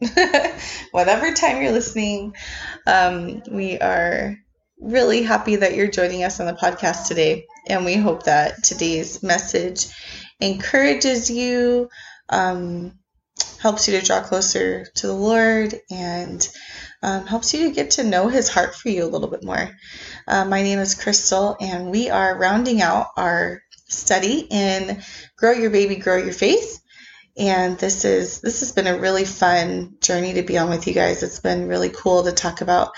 whatever time you're listening. Um, we are really happy that you're joining us on the podcast today, and we hope that today's message encourages you, um, helps you to draw closer to the Lord, and um, helps you to get to know His heart for you a little bit more. Uh, my name is Crystal, and we are rounding out our study in Grow Your Baby, Grow Your Faith and this is this has been a really fun journey to be on with you guys. It's been really cool to talk about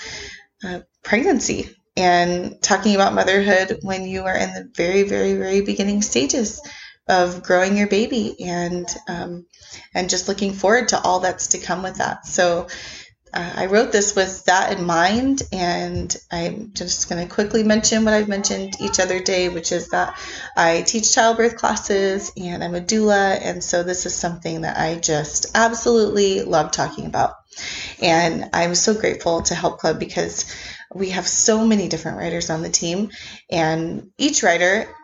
uh, pregnancy and talking about motherhood when you are in the very very very beginning stages of growing your baby and um, and just looking forward to all that's to come with that. So uh, I wrote this with that in mind, and I'm just going to quickly mention what I've mentioned each other day, which is that I teach childbirth classes and I'm a doula, and so this is something that I just absolutely love talking about. And I'm so grateful to Help Club because we have so many different writers on the team, and each writer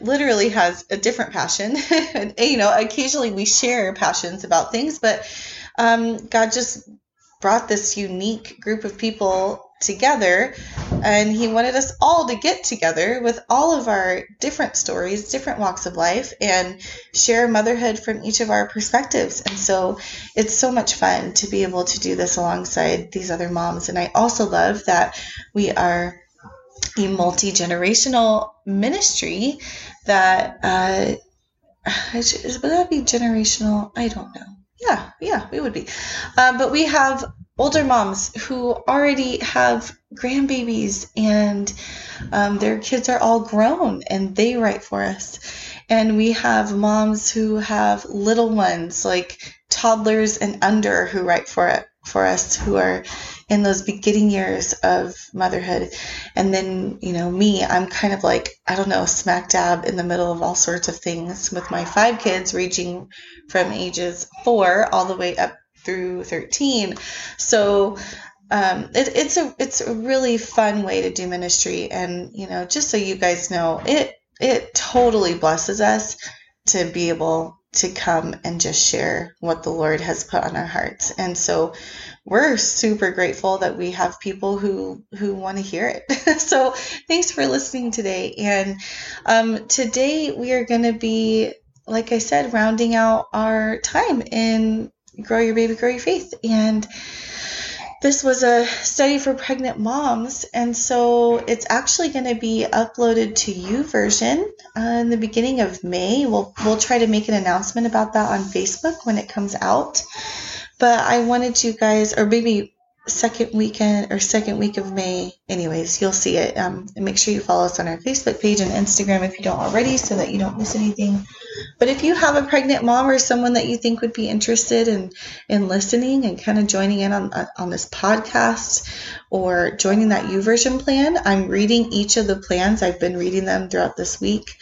literally has a different passion. and, you know, occasionally we share passions about things, but um, God just brought this unique group of people together and he wanted us all to get together with all of our different stories, different walks of life, and share motherhood from each of our perspectives. And so it's so much fun to be able to do this alongside these other moms. And I also love that we are a multi generational ministry that, uh, would that be generational? I don't know. Yeah, yeah, we would be. Uh, but we have older moms who already have grandbabies and um, their kids are all grown and they write for us. And we have moms who have little ones, like toddlers and under, who write for it for us, who are in those beginning years of motherhood. And then, you know, me, I'm kind of like, I don't know, smack dab in the middle of all sorts of things with my five kids ranging from ages four all the way up through 13. So, um, it, it's a it's a really fun way to do ministry, and you know, just so you guys know, it it totally blesses us to be able to come and just share what the Lord has put on our hearts. And so we're super grateful that we have people who who want to hear it. so thanks for listening today. And um, today we are going to be, like I said, rounding out our time in Grow Your Baby, Grow Your Faith. And this was a study for pregnant moms, and so it's actually going to be uploaded to YouVersion uh, in the beginning of May. We'll we'll try to make an announcement about that on Facebook when it comes out. But I wanted you guys, or maybe second weekend or second week of May. Anyways, you'll see it. Um, make sure you follow us on our Facebook page and Instagram if you don't already, so that you don't miss anything. But if you have a pregnant mom or someone that you think would be interested in in listening and kind of joining in on on this podcast or joining that YouVersion plan, I'm reading each of the plans. I've been reading them throughout this week.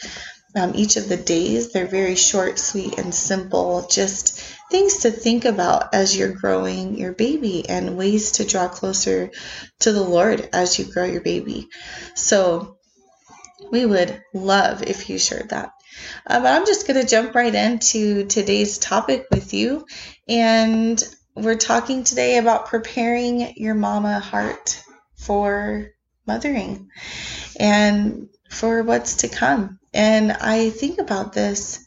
Um, each of the days, they're very short, sweet, and simple. Just things to think about as you're growing your baby and ways to draw closer to the Lord as you grow your baby. So we would love if you shared that. Uh, but I'm just going to jump right into today's topic with you. And we're talking today about preparing your mama heart for mothering and for what's to come. And I think about this,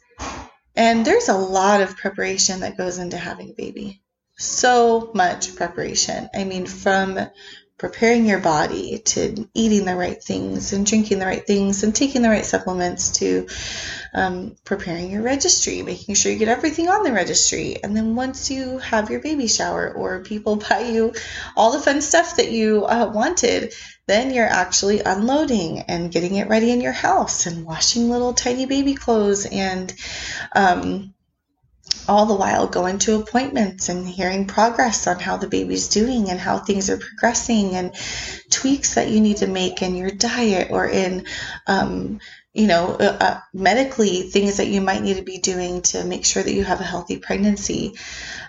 and there's a lot of preparation that goes into having a baby. So much preparation. I mean, from preparing your body to eating the right things and drinking the right things and taking the right supplements to um, preparing your registry, making sure you get everything on the registry. And then once you have your baby shower or people buy you all the fun stuff that you uh, wanted, then you're actually unloading and getting it ready in your house and washing little tiny baby clothes and um, all the while going to appointments and hearing progress on how the baby's doing and how things are progressing and tweaks that you need to make in your diet or in um, you know, uh, uh, medically things that you might need to be doing to make sure that you have a healthy pregnancy.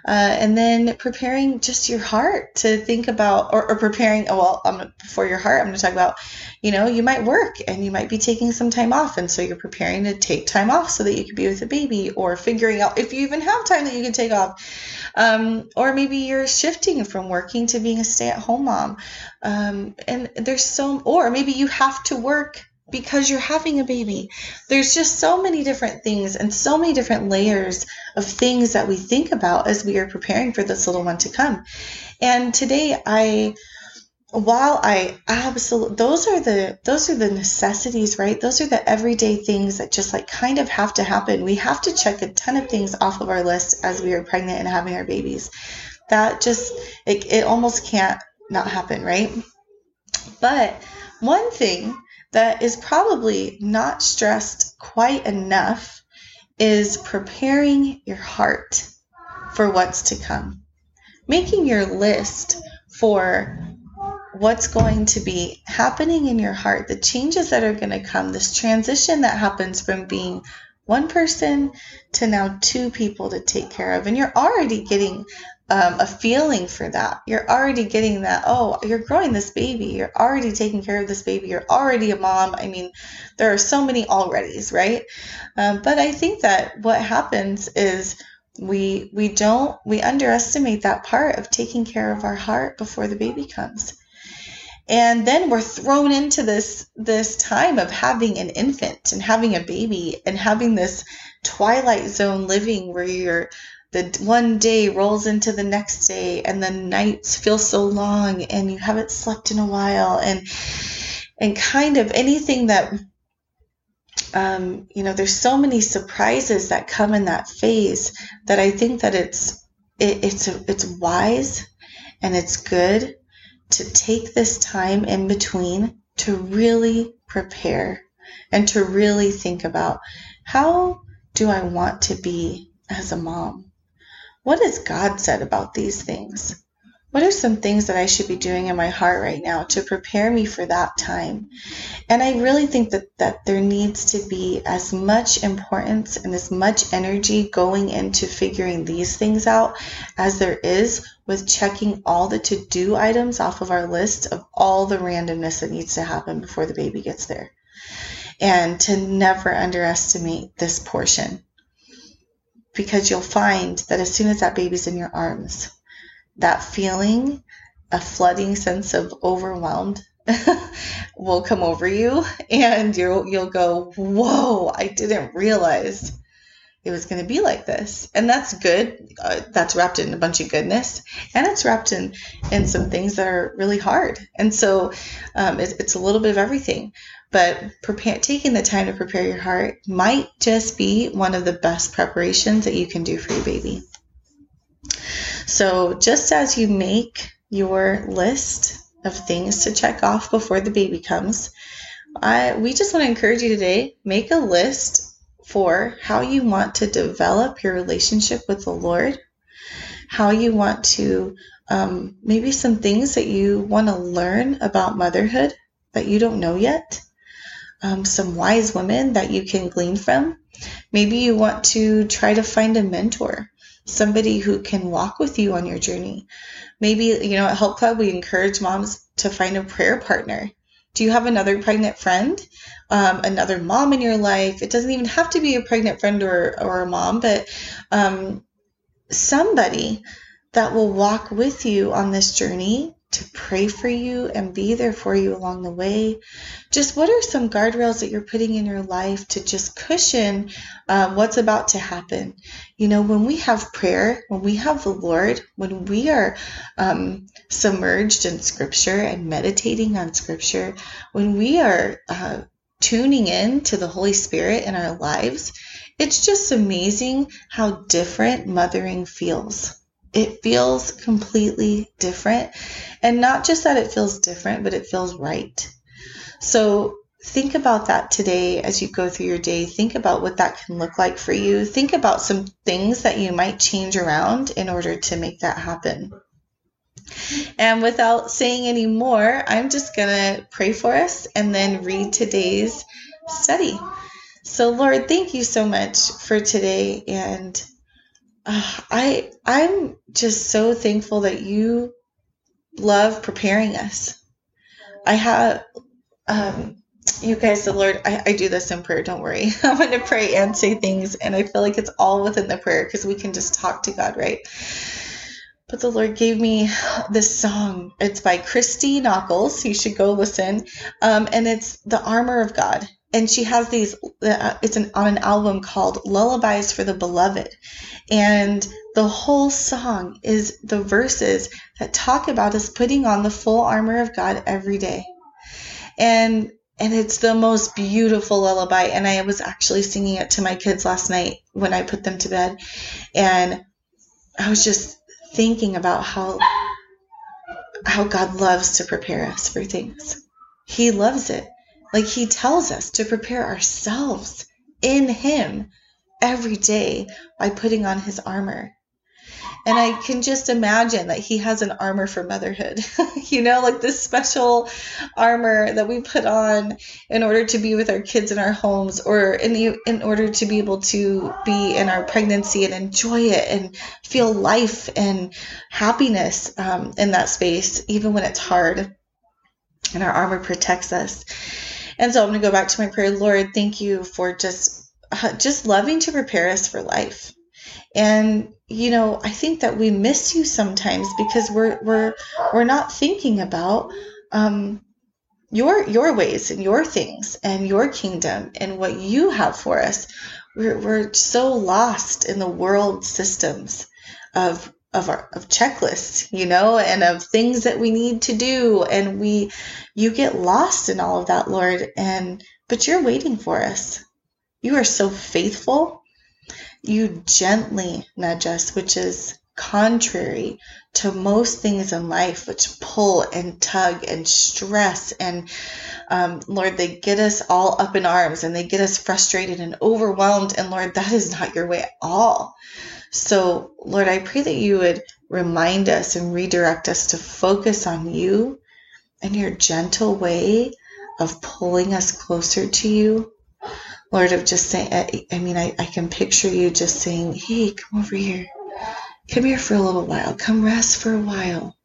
Uh, and then preparing just your heart to think about, or, or preparing, oh, well, um, for your heart, I'm going to talk about, you know, you might work and you might be taking some time off. And so you're preparing to take time off so that you can be with the baby or figuring out if you even have time that you can take off. Um, or maybe you're shifting from working to being a stay at home mom. Um, and there's so, or maybe you have to work because you're having a baby. There's just so many different things and so many different layers of things that we think about as we are preparing for this little one to come. And today I while I absolutely those are the those are the necessities, right? Those are the everyday things that just like kind of have to happen. We have to check a ton of things off of our list as we are pregnant and having our babies. That just it, it almost can't not happen, right? But one thing that is probably not stressed quite enough is preparing your heart for what's to come. Making your list for what's going to be happening in your heart, the changes that are going to come, this transition that happens from being one person to now two people to take care of. And you're already getting um, a feeling for that. You're already getting that, oh, you're growing this baby. You're already taking care of this baby. You're already a mom. I mean, there are so many alreadys, right? Um, but I think that what happens is we we don't we underestimate that part of taking care of our heart before the baby comes and then we're thrown into this this time of having an infant and having a baby and having this twilight zone living where you're the one day rolls into the next day and the nights feel so long and you haven't slept in a while and and kind of anything that um, you know there's so many surprises that come in that phase that i think that it's it, it's it's wise and it's good to take this time in between to really prepare and to really think about how do i want to be as a mom what has God said about these things? What are some things that I should be doing in my heart right now to prepare me for that time? And I really think that, that there needs to be as much importance and as much energy going into figuring these things out as there is with checking all the to do items off of our list of all the randomness that needs to happen before the baby gets there. And to never underestimate this portion because you'll find that as soon as that baby's in your arms, that feeling, a flooding sense of overwhelmed will come over you and you'll you'll go, "Whoa, I didn't realize it was going to be like this." And that's good. Uh, that's wrapped in a bunch of goodness, and it's wrapped in in some things that are really hard. And so um, it, it's a little bit of everything but prepare, taking the time to prepare your heart might just be one of the best preparations that you can do for your baby. So, just as you make your list of things to check off before the baby comes, I, we just want to encourage you today make a list for how you want to develop your relationship with the Lord, how you want to, um, maybe some things that you want to learn about motherhood that you don't know yet um, some wise women that you can glean from. Maybe you want to try to find a mentor, somebody who can walk with you on your journey. Maybe, you know, at Help Club, we encourage moms to find a prayer partner. Do you have another pregnant friend, um, another mom in your life? It doesn't even have to be a pregnant friend or, or a mom, but um, somebody that will walk with you on this journey to pray for you and be there for you along the way. Just what are some guardrails that you're putting in your life to just cushion um, what's about to happen? You know, when we have prayer, when we have the Lord, when we are um, submerged in Scripture and meditating on Scripture, when we are uh, tuning in to the Holy Spirit in our lives, it's just amazing how different mothering feels it feels completely different. And not just that it feels different, but it feels right. So think about that today as you go through your day. Think about what that can look like for you. Think about some things that you might change around in order to make that happen. And without saying any more, I'm just going to pray for us and then read today's study. So, Lord, thank you so much for today. And I, I'm just so thankful that you love preparing us. I have, um, you guys, the Lord, I, I do this in prayer. Don't worry. I'm going to pray and say things. And I feel like it's all within the prayer because we can just talk to God, right? But the Lord gave me this song. It's by Christy Nockels. You should go listen. Um, and it's The Armor of God. And she has these, uh, it's an, on an album called Lullabies for the Beloved. And the whole song is the verses that talk about us putting on the full armor of God every day. And and it's the most beautiful lullaby and i was actually singing it to my kids last night when i put them to bed and i was just thinking about how how god loves to prepare us for things he loves it like he tells us to prepare ourselves in him every day by putting on his armor and I can just imagine that he has an armor for motherhood. you know, like this special armor that we put on in order to be with our kids in our homes or in, in order to be able to be in our pregnancy and enjoy it and feel life and happiness um, in that space, even when it's hard. And our armor protects us. And so I'm going to go back to my prayer. Lord, thank you for just uh, just loving to prepare us for life. And you know, I think that we miss you sometimes because we're we're we're not thinking about um, your your ways and your things and your kingdom and what you have for us. We're we're so lost in the world systems of of our of checklists, you know, and of things that we need to do, and we you get lost in all of that, Lord, and but you're waiting for us. You are so faithful you gently nudge us, which is contrary to most things in life, which pull and tug and stress. And um, Lord, they get us all up in arms and they get us frustrated and overwhelmed. And Lord, that is not your way at all. So, Lord, I pray that you would remind us and redirect us to focus on you and your gentle way of pulling us closer to you Lord, of just saying, I mean, I, I can picture you just saying, hey, come over here. Come here for a little while. Come rest for a while.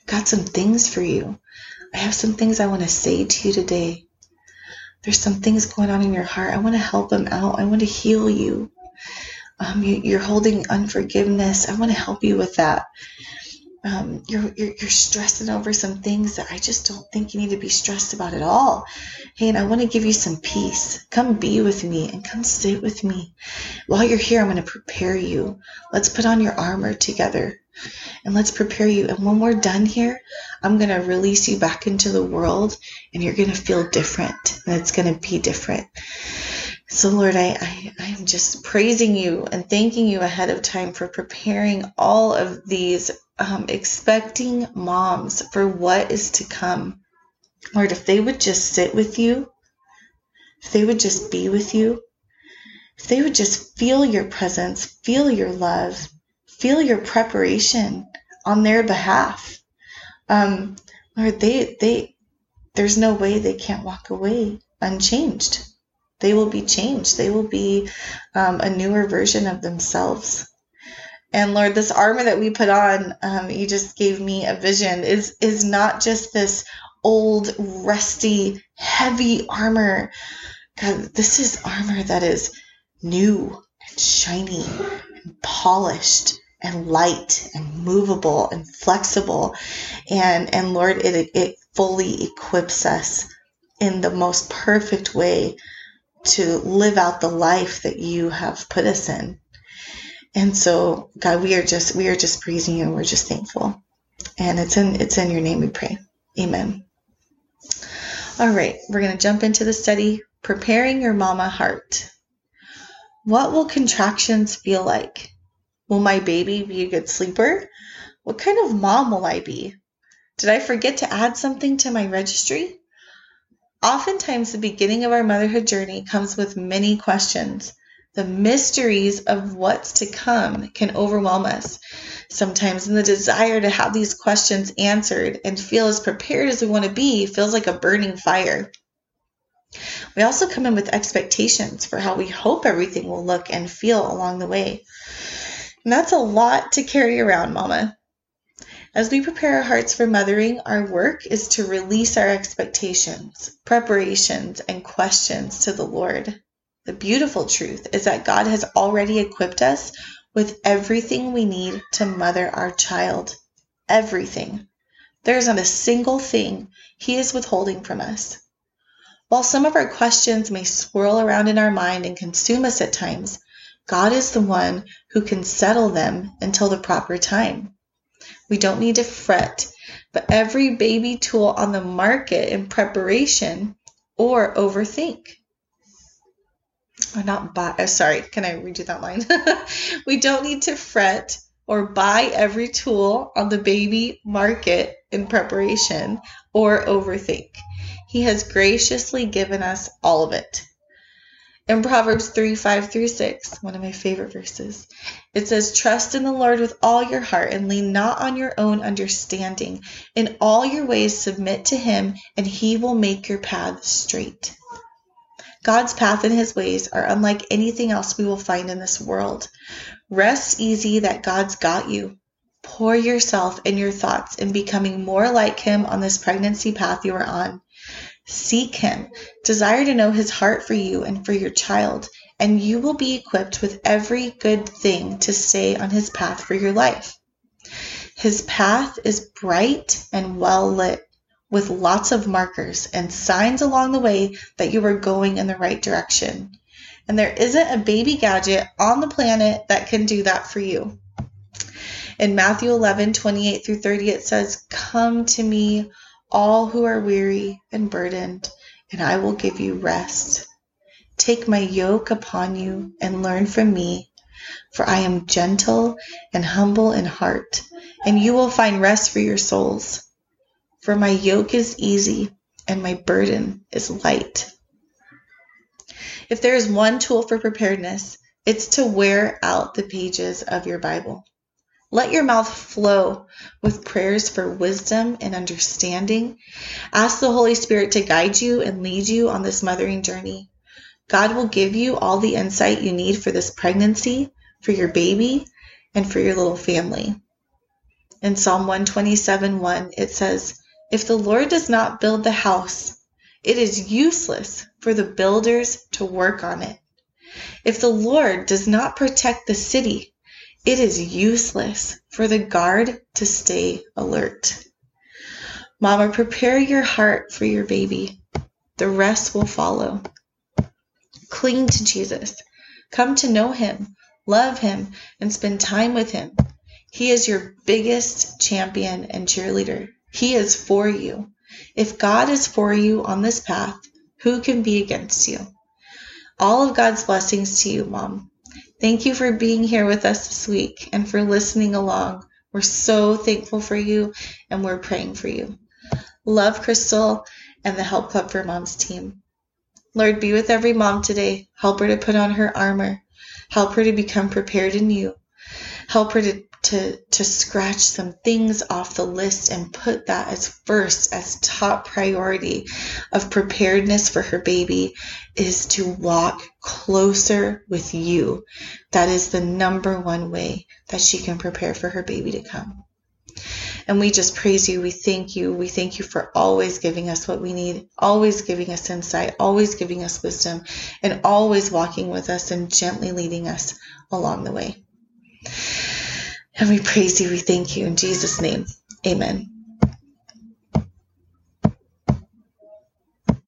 I've got some things for you. I have some things I want to say to you today. There's some things going on in your heart. I want to help them out. I want to heal you. Um, you you're holding unforgiveness. I want to help you with that um, you're, you're, you're stressing over some things that I just don't think you need to be stressed about at all. Hey, and I want to give you some peace. Come be with me and come sit with me. While you're here, I'm going to prepare you. Let's put on your armor together and let's prepare you. And when we're done here, I'm going to release you back into the world and you're going to feel different and it's going to be different. So, Lord, I, I, I am just praising you and thanking you ahead of time for preparing all of these um, expecting moms for what is to come. Lord, if they would just sit with you, if they would just be with you, if they would just feel your presence, feel your love, feel your preparation on their behalf. Um, Lord, they, they, there's no way they can't walk away unchanged. They will be changed. They will be um, a newer version of themselves. And Lord, this armor that we put on, um, you just gave me a vision, is is not just this old, rusty, heavy armor. God, this is armor that is new and shiny and polished and light and movable and flexible. And and Lord, it it fully equips us in the most perfect way to live out the life that you have put us in. And so, God, we are just we are just praising you and we're just thankful. And it's in it's in your name we pray. Amen. All right, we're going to jump into the study preparing your mama heart. What will contractions feel like? Will my baby be a good sleeper? What kind of mom will I be? Did I forget to add something to my registry? Oftentimes, the beginning of our motherhood journey comes with many questions. The mysteries of what's to come can overwhelm us. Sometimes, and the desire to have these questions answered and feel as prepared as we want to be feels like a burning fire. We also come in with expectations for how we hope everything will look and feel along the way. And that's a lot to carry around, Mama. As we prepare our hearts for mothering, our work is to release our expectations, preparations, and questions to the Lord. The beautiful truth is that God has already equipped us with everything we need to mother our child. Everything. There is not a single thing He is withholding from us. While some of our questions may swirl around in our mind and consume us at times, God is the one who can settle them until the proper time. We don't need to fret, but every baby tool on the market in preparation or overthink. Or not buy, oh, sorry, can I redo that line? we don't need to fret or buy every tool on the baby market in preparation or overthink. He has graciously given us all of it. In Proverbs 3 5 through 6, one of my favorite verses, it says, Trust in the Lord with all your heart and lean not on your own understanding. In all your ways submit to him, and he will make your path straight. God's path and his ways are unlike anything else we will find in this world. Rest easy that God's got you. Pour yourself and your thoughts in becoming more like him on this pregnancy path you are on. Seek Him, desire to know His heart for you and for your child, and you will be equipped with every good thing to stay on His path for your life. His path is bright and well lit, with lots of markers and signs along the way that you are going in the right direction. And there isn't a baby gadget on the planet that can do that for you. In Matthew 11, 28 through 30, it says, Come to me, all who are weary and burdened, and I will give you rest. Take my yoke upon you and learn from me, for I am gentle and humble in heart, and you will find rest for your souls. For my yoke is easy and my burden is light. If there is one tool for preparedness, it's to wear out the pages of your Bible. Let your mouth flow with prayers for wisdom and understanding. Ask the Holy Spirit to guide you and lead you on this mothering journey. God will give you all the insight you need for this pregnancy, for your baby, and for your little family. In Psalm 127 1, it says, If the Lord does not build the house, it is useless for the builders to work on it. If the Lord does not protect the city, it is useless for the guard to stay alert. Mama, prepare your heart for your baby. The rest will follow. Cling to Jesus. Come to know him, love him, and spend time with him. He is your biggest champion and cheerleader. He is for you. If God is for you on this path, who can be against you? All of God's blessings to you, Mom. Thank you for being here with us this week and for listening along. We're so thankful for you and we're praying for you. Love Crystal and the Help Club for Moms team. Lord, be with every mom today. Help her to put on her armor. Help her to become prepared in you. Help her to to to scratch some things off the list and put that as first as top priority of preparedness for her baby is to walk closer with you. That is the number one way that she can prepare for her baby to come. And we just praise you. We thank you. We thank you for always giving us what we need always giving us insight always giving us wisdom and always walking with us and gently leading us along the way and we praise you. We thank you in Jesus' name. Amen.